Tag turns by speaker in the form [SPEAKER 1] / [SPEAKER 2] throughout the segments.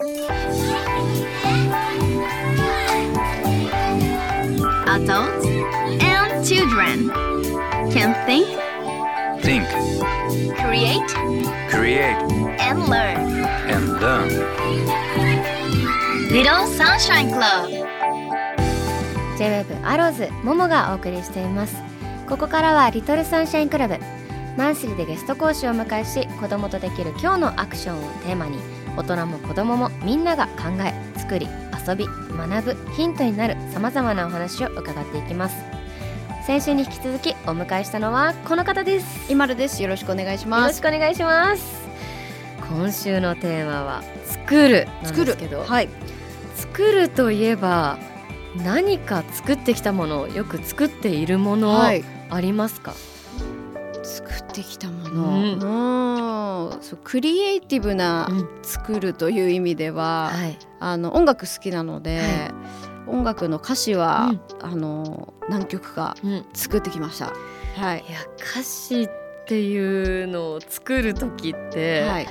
[SPEAKER 1] Adults and children can think,
[SPEAKER 2] Think,
[SPEAKER 1] create,
[SPEAKER 2] create,
[SPEAKER 1] and learn.
[SPEAKER 2] and learn.
[SPEAKER 1] Little Sunshine Club
[SPEAKER 3] J-WAVE アローズももがお送りしていますここからはリトルサンシャインクラブマンスリーでゲスト講師をお迎えし子供とできる今日のアクションをテーマに大人も子供もみんなが考え作り遊び学ぶヒントになるさまざまなお話を伺っていきます先週に引き続きお迎えしたのはこの方です
[SPEAKER 4] イマルです。よろしくお願いし
[SPEAKER 3] よ
[SPEAKER 4] ます。
[SPEAKER 3] ろしくお願いします今週のテーマは作るなんですけど
[SPEAKER 4] はい。
[SPEAKER 3] 作るといえば何か作ってきたものよく作っているもの
[SPEAKER 4] はい。
[SPEAKER 3] ありますか、
[SPEAKER 4] 作ってきたも
[SPEAKER 3] う
[SPEAKER 4] の。うん。そうクリエイティブな
[SPEAKER 3] うん
[SPEAKER 4] 作るという意味では、
[SPEAKER 3] はい、
[SPEAKER 4] あの音楽好きなので、音楽の歌詞は、
[SPEAKER 3] うん
[SPEAKER 4] あの何曲か
[SPEAKER 3] うん、い
[SPEAKER 4] 作ってきました。はい。
[SPEAKER 3] や歌詞っていうのを作る時って、
[SPEAKER 4] はい。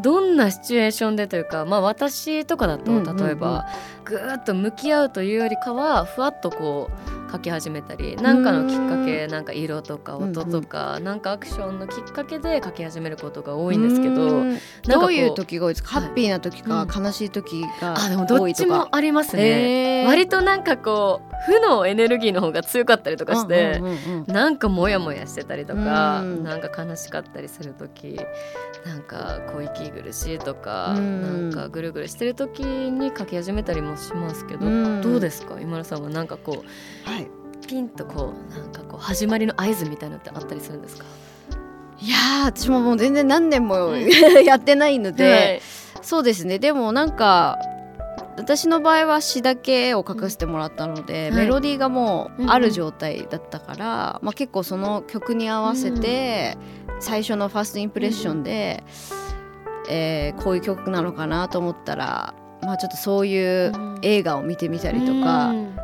[SPEAKER 3] どんなシチュエーションでというかまあ私とかだと
[SPEAKER 4] うんうんうん
[SPEAKER 3] 例えば、ぐーっと向き合うというよりかはふわっとこう書き始めたり何かのきっかけなんか色とか音とか、なんかアクションのきっかけで書き始めることが多いんですけど
[SPEAKER 4] どういう時が多いですか？
[SPEAKER 3] はい
[SPEAKER 4] ハッピーな時か、
[SPEAKER 3] うん
[SPEAKER 4] 悲しい時が
[SPEAKER 3] あでもどっち
[SPEAKER 4] 多いとか。
[SPEAKER 3] もありますね。割となんかこう負のエネルギーの方が強かったりとかして、
[SPEAKER 4] うんうんうんうん。
[SPEAKER 3] なんかモヤモヤしてたりとか、
[SPEAKER 4] うん。
[SPEAKER 3] なんか悲しかったりする時なんかこう息苦しいとか、
[SPEAKER 4] うん。
[SPEAKER 3] なんかぐるぐるしてる時に書き始めたりもしますけど、
[SPEAKER 4] うん。
[SPEAKER 3] どうですか？今田さんはなんかこ
[SPEAKER 4] はい。
[SPEAKER 3] うピンとこうなんかこう始まりの合図みたいなのってあったりするんですか？
[SPEAKER 4] いやー私ももう全然何年も
[SPEAKER 3] うん。
[SPEAKER 4] やってないので、
[SPEAKER 3] はい。
[SPEAKER 4] そうですね。でもなんか私の場合は詩だけを書かせてもらったので、メロディーがも
[SPEAKER 3] うんう
[SPEAKER 4] うんある状態だったから、まあ、結構その曲に合わせて最初のファーストインプレッションで、えーこういう曲なのかなと思ったら、まあ、ちょっとそういう
[SPEAKER 3] うん
[SPEAKER 4] 映画を見てみたりとか、
[SPEAKER 3] うん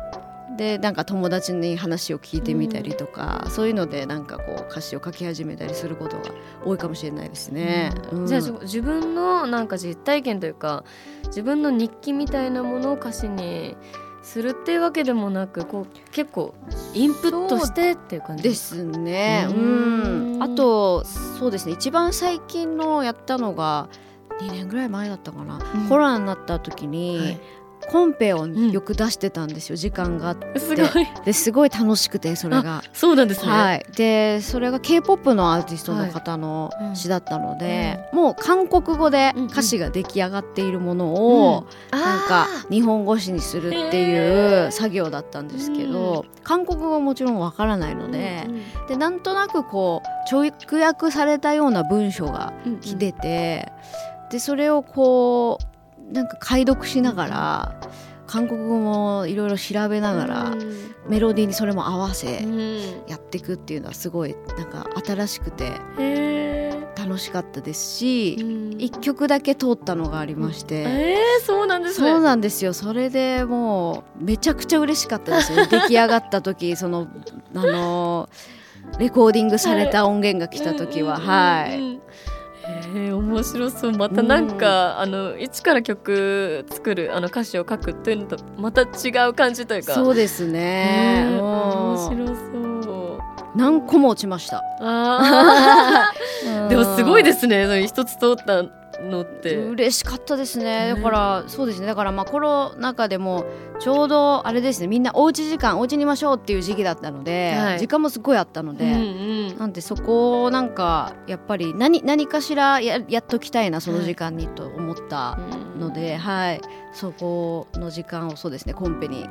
[SPEAKER 4] でなんか友達に話を聞いてみたりとか、そういうのでなんかこう歌詞を書き始めたりすることが多いかもしれないですね。うん
[SPEAKER 3] じゃあじ自分のなんか実体験というか自分の日記みたいなものを歌詞にするっていうわけでもなくこう結構インプットしてっていう感じ？
[SPEAKER 4] ですね。
[SPEAKER 3] う
[SPEAKER 4] うんん。あとそうですね。一番最近のやったのが2年ぐらい前だったかな。
[SPEAKER 3] うん
[SPEAKER 4] コロナになった時に、
[SPEAKER 3] はい
[SPEAKER 4] コンペをよく出してたんですよ。時間があって。
[SPEAKER 3] すごい。
[SPEAKER 4] ですごい楽しくてそれが。
[SPEAKER 3] そうなんですね、
[SPEAKER 4] はい、でそれが K-POP のアーティストの方の
[SPEAKER 3] はい。うん。
[SPEAKER 4] 詩だったので、もう韓国語で
[SPEAKER 3] うんうん。
[SPEAKER 4] 歌詞が出来上がっているものを、なんか日本語詞にするっていう作業だったんですけど、韓国語はもちろんわからないので,、でなんとなくこう直訳されたような文章が来てて、でそれをこうなんか解読しながら韓国語もいろいろ調べながら、メロディーにそれも合わせやっていくっていうのはすごいなんか新しくて
[SPEAKER 3] へ
[SPEAKER 4] 楽しかったですし、
[SPEAKER 3] ー
[SPEAKER 4] 一曲だけ通ったのがありまして。
[SPEAKER 3] えー、そうなんですね。
[SPEAKER 4] そうなんですよ。それでもうめちゃくちゃ嬉しかったですよ。出来上がった時そのあのレコーディングされた音源が来た時は、はい、
[SPEAKER 3] いえー、面白そう。またなんか、あの一から曲作るあの歌詞を書くというのとまた違う感じというか。
[SPEAKER 4] そうですね、
[SPEAKER 3] ね
[SPEAKER 4] うん。
[SPEAKER 3] 面白そう。
[SPEAKER 4] 何個も落ちました、
[SPEAKER 3] でもすごいですね。一つ通ったのって。
[SPEAKER 4] 嬉しかったですね。
[SPEAKER 3] ね。
[SPEAKER 4] だからそうですね。だからまあコロナ禍でもちょうどあれですね。みんなおうち時間おうちにいましょうっていう時期だったので、
[SPEAKER 3] はい。
[SPEAKER 4] 時間もすごいあったので、
[SPEAKER 3] うんうん。
[SPEAKER 4] なんでそこをなんかやっぱり何何かしらややっときたいなその時間にと思ったので、はいそこの時間をそうですねコンペに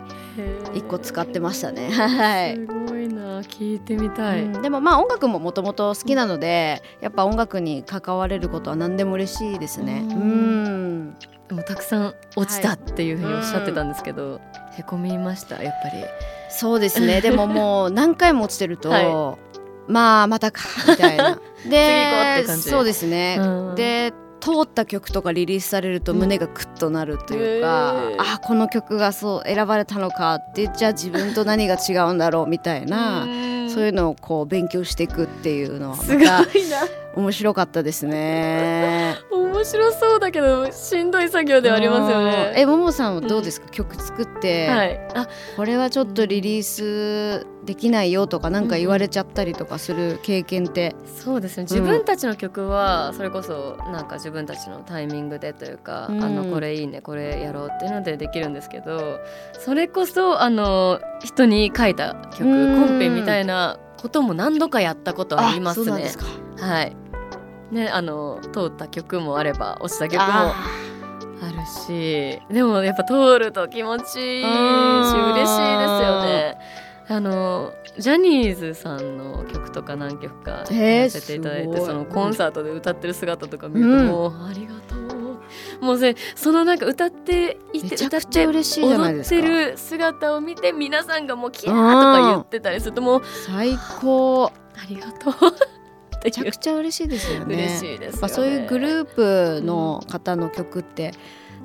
[SPEAKER 4] 一個使ってましたね。はい。
[SPEAKER 3] すごいな聞いてみたい、
[SPEAKER 4] うん。でもまあ音楽ももともと好きなのでやっぱ音楽に関われることは何でも嬉しいですね。
[SPEAKER 3] う
[SPEAKER 4] うん。ん
[SPEAKER 3] でもたくさん落ちたっていうふうにおっしゃってたんですけど、へこみましたやっぱり。
[SPEAKER 4] そうですね。でも もう何回も落ちてると、
[SPEAKER 3] は
[SPEAKER 4] まあまたかみたいな。
[SPEAKER 3] 次行こうって感じ
[SPEAKER 4] そうですね。
[SPEAKER 3] うん。
[SPEAKER 4] で通った曲とかリリースされると胸がクッとなるというか、
[SPEAKER 3] うん
[SPEAKER 4] あこの曲がそう選ばれたのかってじゃあ自分と何が違うんだろうみたいな、そういうのをこう勉強していくっていうのは
[SPEAKER 3] すごいな。
[SPEAKER 4] また面白かったですね。
[SPEAKER 3] 面面白そうだけどしんどい作業ではありますよね。
[SPEAKER 4] えももさんはどうですか、曲作って、
[SPEAKER 3] はい。あ
[SPEAKER 4] これはちょっとリリースできないよとかなんか言われちゃったりとかする経験って、
[SPEAKER 3] そうですね。自分たちの曲はそれこそなんか自分たちのタイミングでというか、
[SPEAKER 4] うん。
[SPEAKER 3] あのこれいいねこれやろうっていうのでできるんですけどそれこそあの人に書いた曲
[SPEAKER 4] うん。
[SPEAKER 3] コンペみたいなことも何度かやったことありますね。
[SPEAKER 4] そうなんですか。
[SPEAKER 3] はいねあの通った曲もあれば落ちた曲もあ
[SPEAKER 4] あ
[SPEAKER 3] るしでもやっぱ通ると気持ちいいし
[SPEAKER 4] うん。
[SPEAKER 3] 嬉しいですよね。あのジャニーズさんの曲とか何曲かやらせていただいて、
[SPEAKER 4] すごい。
[SPEAKER 3] そのコンサートで歌ってる姿とか見ると、
[SPEAKER 4] うん。
[SPEAKER 3] もうありがとう。もうねそのなんか歌っていて
[SPEAKER 4] めちゃく
[SPEAKER 3] 歌って
[SPEAKER 4] ちゃ嬉しいじゃないですか。
[SPEAKER 3] 踊ってる姿を見て皆さんがもうキャーとか言ってたりするともう
[SPEAKER 4] 最高。
[SPEAKER 3] ありがとう
[SPEAKER 4] めちゃくちゃ嬉しいですよね。
[SPEAKER 3] 嬉しいですよね。
[SPEAKER 4] そういうグループの方の曲って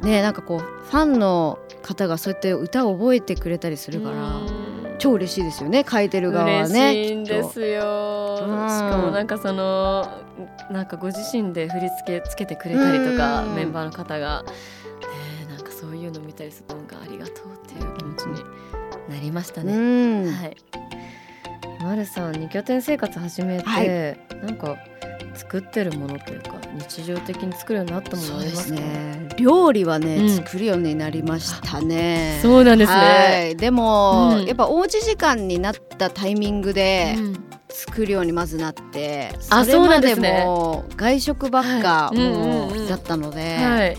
[SPEAKER 4] ねなんかこうファンの方がそうやって歌を覚えてくれたりするから
[SPEAKER 3] うん。
[SPEAKER 4] 超嬉しいですよね書いてる側は
[SPEAKER 3] 嬉
[SPEAKER 4] ね
[SPEAKER 3] しいんですよ、
[SPEAKER 4] うん
[SPEAKER 3] しかもなんかそのなんかご自身で振り付けつけてくれたりとか、
[SPEAKER 4] うん。
[SPEAKER 3] メンバーの方が、ねえ、なんかそういうの見たりするとなんかありがとうっていう気持ちになりました
[SPEAKER 4] う
[SPEAKER 3] ね。
[SPEAKER 4] ん、
[SPEAKER 3] はい。まるさん二拠点生活始めて、
[SPEAKER 4] はい。
[SPEAKER 3] なんか作ってるものというか日常的に作るようになったものありますか？
[SPEAKER 4] ね。料理はね、
[SPEAKER 3] うん。
[SPEAKER 4] 作るようになりましたね。
[SPEAKER 3] そうなんですね。
[SPEAKER 4] はい。でも、
[SPEAKER 3] うん。
[SPEAKER 4] やっぱおうち時間になったタイミングで
[SPEAKER 3] うん。
[SPEAKER 4] 作るようにまずなって、
[SPEAKER 3] あ
[SPEAKER 4] それまで
[SPEAKER 3] そうなんですね。
[SPEAKER 4] も外食ばっかだったので、
[SPEAKER 3] はい。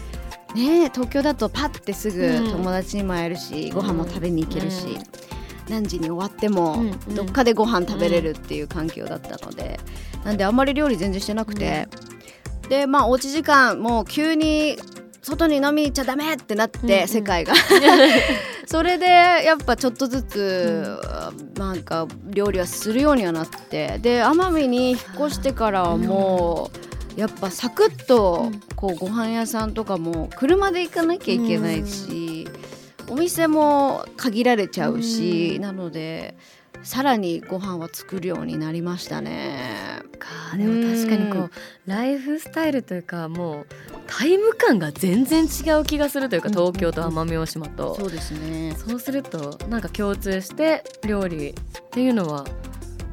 [SPEAKER 4] ね東京だとパッてすぐ
[SPEAKER 3] うん。
[SPEAKER 4] 友達にも会えるし、ご飯も食べに行けるし、
[SPEAKER 3] うん
[SPEAKER 4] 何時に終わっても
[SPEAKER 3] うんうん。
[SPEAKER 4] どっかでご飯食べれるっていう環境だったので、なんであんまり料理全然してなくて、でまあおうち時間もう急に外に飲みに行っちゃダメってなって、
[SPEAKER 3] うんうん。
[SPEAKER 4] 世界が。それでやっぱちょっとずつ、なんか料理はするようにはなってで奄美に引っ越してからはもう、やっぱサクッと
[SPEAKER 3] うん。
[SPEAKER 4] こうご飯屋さんとかも車で行かなきゃいけないし、お店も限られちゃうし、
[SPEAKER 3] うん。
[SPEAKER 4] なのでさらにご飯は作るようになりましたね。
[SPEAKER 3] か。でも確かにこうライフスタイルというかもうタイム感が全然違う気がするというか
[SPEAKER 4] うん。
[SPEAKER 3] 東京と奄美大島と、
[SPEAKER 4] そうですね。
[SPEAKER 3] そうするとなんか共通して料理っていうのは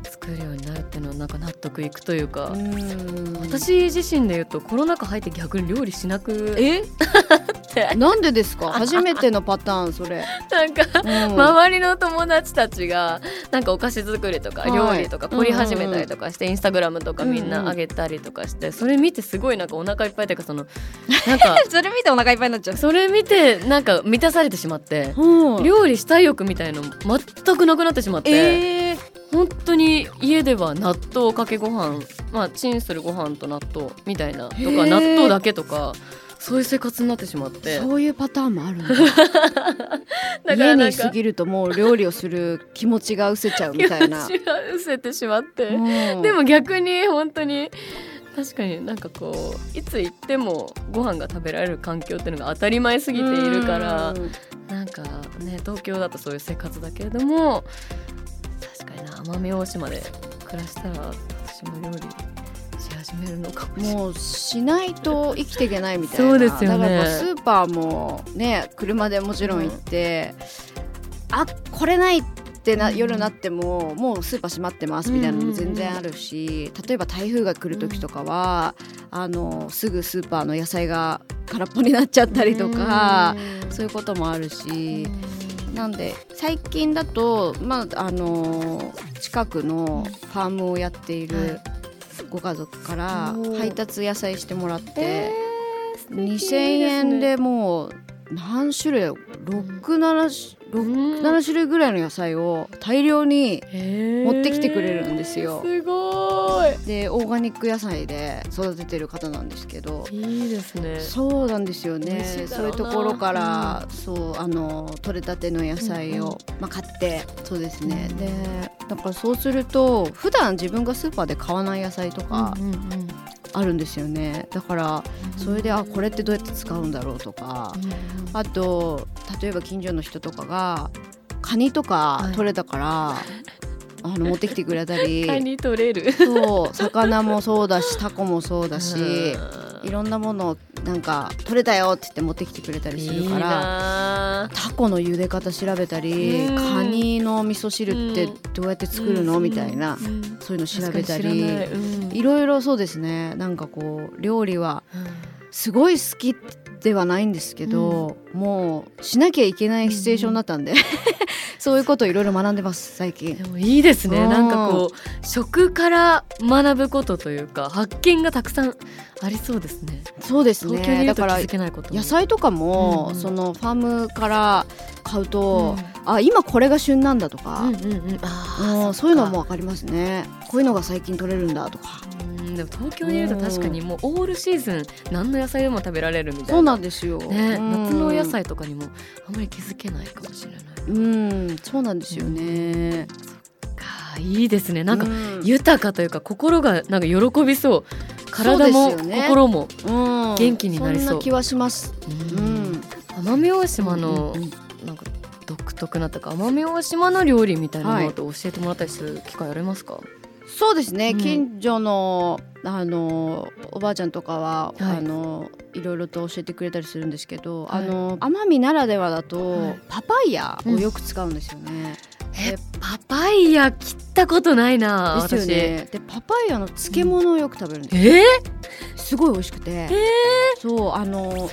[SPEAKER 3] 作るようになるっていうのはなんか納得いくというか、
[SPEAKER 4] うん。
[SPEAKER 3] 私自身で言うとコロナ禍入って逆に料理しなく
[SPEAKER 4] え？
[SPEAKER 3] って。
[SPEAKER 4] なんでですか？初めてのパターンそれ。
[SPEAKER 3] なんか
[SPEAKER 4] うん。
[SPEAKER 3] 周りの友達たちがなんかお菓子作りとか
[SPEAKER 4] はい。
[SPEAKER 3] 料理とか凝り始めたりとかして、インスタグラムとかみんな上げたりとかして、それ見てすごいなんかお腹いっぱいというかその なんか
[SPEAKER 4] それ見てお腹いっぱいになっちゃう。
[SPEAKER 3] それ見てなんか満たされてしまって
[SPEAKER 4] うん
[SPEAKER 3] 料理したい欲みたいの全くなくなってしまって、
[SPEAKER 4] えー、
[SPEAKER 3] 本当に家では納豆かけご飯まあチンするご飯と納豆みたいなとか納豆だけとかそういう生活になってしまって
[SPEAKER 4] そういうパターンもあるんだ。
[SPEAKER 3] だから
[SPEAKER 4] 家に過ぎるともう料理をする気持ちが失せちゃうみたいな。
[SPEAKER 3] 気持ちが失せてしまって。
[SPEAKER 4] うん
[SPEAKER 3] でも逆に本当に確かになんかこういつ行ってもご飯が食べられる環境っていうのが当たり前すぎているから
[SPEAKER 4] うん
[SPEAKER 3] なんかね東京だとそういう生活だけれども確かにな奄美大島で暮らしたら私も料理し始めるのかもしれない。
[SPEAKER 4] もうしないと生きていけないみたいな。
[SPEAKER 3] そうですよね。
[SPEAKER 4] だからスーパーもね車でもちろん行って、あこれないってな
[SPEAKER 3] うん
[SPEAKER 4] 夜になってももうスーパー閉まってますみたいなのも全然あるし、例えば台風が来る時とかは、あのすぐスーパーの野菜が空っぽになっちゃったりとか、そういうこともあるし。なんで最近だと、まあ、あの近くのファームをやっているご家族から配達野菜してもらって、
[SPEAKER 3] えー
[SPEAKER 4] 2,000円でもう何種類67
[SPEAKER 3] うん。
[SPEAKER 4] 7種類ぐらいの野菜を大量に持ってきてくれるんですよ。
[SPEAKER 3] すごい。
[SPEAKER 4] でオーガニック野菜で育ててる方なんですけど。
[SPEAKER 3] いいですね。
[SPEAKER 4] そうなんですよね。そういうところから、そうあの取れたての野菜を、
[SPEAKER 3] うんうん。
[SPEAKER 4] まあ、買って。そうですね、
[SPEAKER 3] うん。
[SPEAKER 4] でだからそうすると普段自分がスーパーで買わない野菜とか
[SPEAKER 3] うんうんうん
[SPEAKER 4] あるんですよね。だからそれであこれってどうやって使うんだろうとか。あと例えば近所の人とかがカニとか取れたから、あの持ってきてくれたり。
[SPEAKER 3] カニ取れる。
[SPEAKER 4] そう魚もそうだしタコもそうだし。いろんなものをなんか取れたよって言って持ってきてくれたりするから
[SPEAKER 3] ら
[SPEAKER 4] タコの茹で方調べたり
[SPEAKER 3] うん。
[SPEAKER 4] カニの味噌汁ってどうやって作るの、
[SPEAKER 3] うん。
[SPEAKER 4] みたいな、
[SPEAKER 3] うん。
[SPEAKER 4] そういうの調べたり
[SPEAKER 3] うん。
[SPEAKER 4] いろいろそうですね。なんかこう料理はすごい好きではないんですけど、もうしなきゃいけないシチュエーションだったんで、そういうことをいろいろ学んでます最近。
[SPEAKER 3] で。もいいですね。
[SPEAKER 4] うん。
[SPEAKER 3] なんかこう食から学ぶことというか発見がたくさんありそうですね。
[SPEAKER 4] そうですね。だから
[SPEAKER 3] づけないことも。
[SPEAKER 4] 野菜とかも、
[SPEAKER 3] うんうん。
[SPEAKER 4] そのファームから買うと、
[SPEAKER 3] う
[SPEAKER 4] あ今これが旬なんだとか、
[SPEAKER 3] んうんうん。うん
[SPEAKER 4] そういうのもわかりますね。こういうのが最近取れるんだとか。
[SPEAKER 3] うんでも東京にいると確かにもうオールシーズン何の野菜でも食べられるみたいな。
[SPEAKER 4] そうなんですよ、
[SPEAKER 3] ね、
[SPEAKER 4] うん
[SPEAKER 3] 夏のお野菜とかにもあんまり気づけないかもしれない。
[SPEAKER 4] うんそうなんですよね。
[SPEAKER 3] かいいですね。なんか
[SPEAKER 4] うん。
[SPEAKER 3] 豊かというか心がなんか喜びそう。体も心も
[SPEAKER 4] うん。
[SPEAKER 3] 元気になりそう。
[SPEAKER 4] そんな気はします。
[SPEAKER 3] う
[SPEAKER 4] うん。ん
[SPEAKER 3] 奄美大島の
[SPEAKER 4] うんうん。
[SPEAKER 3] なんか独特なとか奄美大島の料理みたいなのと教えてもらったりする機会ありますか、
[SPEAKER 4] そうですね、
[SPEAKER 3] うん
[SPEAKER 4] 近所のあのおばあちゃんとかは、
[SPEAKER 3] はい
[SPEAKER 4] あのいろいろと教えてくれたりするんですけど、
[SPEAKER 3] はい
[SPEAKER 4] あの奄美ならではだと、
[SPEAKER 3] はい
[SPEAKER 4] パパイヤをよく使うんですよね。
[SPEAKER 3] えパパイヤ切ったことないな
[SPEAKER 4] ですよね。でパパイヤの漬物をよく食べるんですよ。
[SPEAKER 3] 私え
[SPEAKER 4] すごい美味しくて、
[SPEAKER 3] ー、え
[SPEAKER 4] そうあの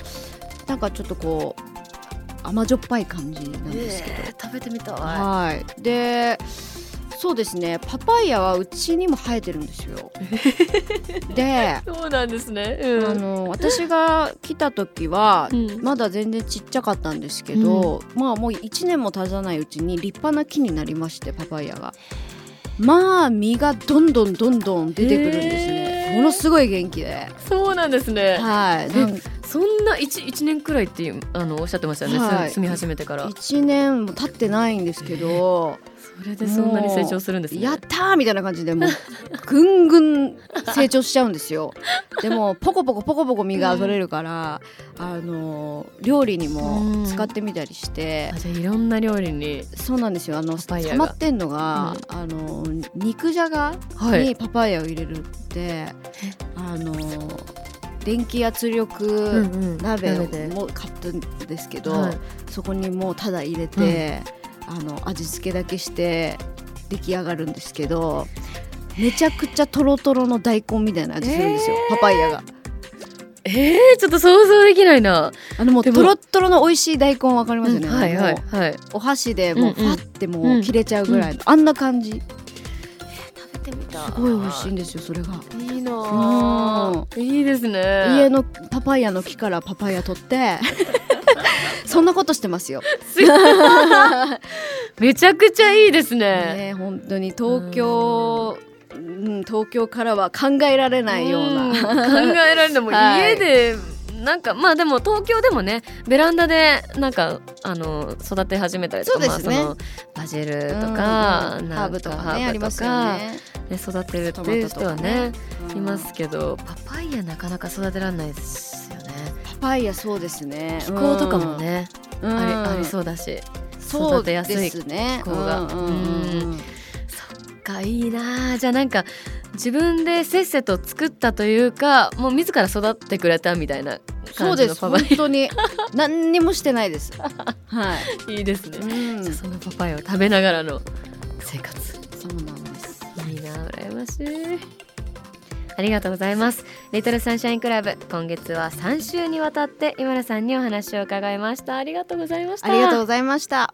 [SPEAKER 4] なんかちょっとこう甘じょっぱい感じなん
[SPEAKER 3] ー
[SPEAKER 4] ですけど。
[SPEAKER 3] えー食べてみたい
[SPEAKER 4] はい。で。そうですね。パパイヤはうちにも生えてるんですよ。で、
[SPEAKER 3] そうなんですね、うん。
[SPEAKER 4] あの私が来た時は
[SPEAKER 3] うん。
[SPEAKER 4] まだ全然ちっちゃかったんですけど、まあもう1年も経たないうちに立派な木になりましてパパイヤが。まあ実がどんどんどんどん出てくるんですね。ものすごい元気で。
[SPEAKER 3] そうなんですね。
[SPEAKER 4] はい
[SPEAKER 3] そんな一一年くらいっていうあのおっしゃってましたよね、
[SPEAKER 4] はい。
[SPEAKER 3] す住み始めてから。
[SPEAKER 4] 1年も経ってないんですけど。
[SPEAKER 3] それでそんなに成長するんですね。
[SPEAKER 4] やったーみたいな感じでもう ぐんぐん成長しちゃうんですよ。でもポコポコポコポコ実が取れるから、あの料理にも使ってみたりして。
[SPEAKER 3] あ、じゃあいろんな料理に
[SPEAKER 4] そうなんですよ。あの
[SPEAKER 3] パパイヤが。
[SPEAKER 4] 溜まってんのが、あの肉じゃが
[SPEAKER 3] はい。
[SPEAKER 4] にパパイヤを入れるって、あの電気圧力
[SPEAKER 3] ん
[SPEAKER 4] 鍋
[SPEAKER 3] 鍋で。
[SPEAKER 4] も買ったんですけど、
[SPEAKER 3] はい。
[SPEAKER 4] そこにもうただ入れて、あの味付けだけして出来上がるんですけどめちゃくちゃトロトロの大根みたいな味するんですよ、パパイヤが。
[SPEAKER 3] えー、ちょっと想像できないな。
[SPEAKER 4] あのもう
[SPEAKER 3] でも
[SPEAKER 4] トロットロの美味しい大根わかりますよね、
[SPEAKER 3] うんはいはいはい。
[SPEAKER 4] お箸でもう
[SPEAKER 3] うんうん。
[SPEAKER 4] ファってもう切れちゃうぐらいの、あんな感じ。
[SPEAKER 3] 食べてみた。
[SPEAKER 4] すごい美味しいんですよそれが。
[SPEAKER 3] いいなあ。いいですね。
[SPEAKER 4] 家のパパイヤの木からパパイヤ取って。そんなことしてますよ。
[SPEAKER 3] めちゃくちゃいいですね。
[SPEAKER 4] ね本当に。東京、うん、東京からは考えられないような。
[SPEAKER 3] ん。考えられな いもう
[SPEAKER 4] はい。
[SPEAKER 3] 家でなんかまあでも東京でもねベランダでなんかあの育て始めたりとか
[SPEAKER 4] そうですね。
[SPEAKER 3] まあ、そのバジルとか、
[SPEAKER 4] うん。ハーブとか
[SPEAKER 3] ハーブ
[SPEAKER 4] ねありますよね。
[SPEAKER 3] ね育てるっていう人はね
[SPEAKER 4] ね。
[SPEAKER 3] いますけどパパイヤなかなか育てられないですよね
[SPEAKER 4] パパイヤそうですね。
[SPEAKER 3] 気候とかもね、
[SPEAKER 4] うん、
[SPEAKER 3] ありあり
[SPEAKER 4] う
[SPEAKER 3] そうだし
[SPEAKER 4] ん。そう
[SPEAKER 3] 育てやすい
[SPEAKER 4] ですね。
[SPEAKER 3] 気候が
[SPEAKER 4] うんうんうん
[SPEAKER 3] かいいなあじゃあなんか自分でせっせと作ったというかもう自ら育ってくれたみたいな感
[SPEAKER 4] そうです。
[SPEAKER 3] じのパパイ
[SPEAKER 4] 本当に何にもしてないです。はい。
[SPEAKER 3] ヤいいですね、
[SPEAKER 4] うん
[SPEAKER 3] じゃあそのパパイヤを食べながらの生活
[SPEAKER 4] そうなん
[SPEAKER 3] ましいありがとうございます。リトルサンシャインクラブ今月は3週にわたって今田さんにお話を伺いました。ありがとうございました。
[SPEAKER 4] ありがとうございました。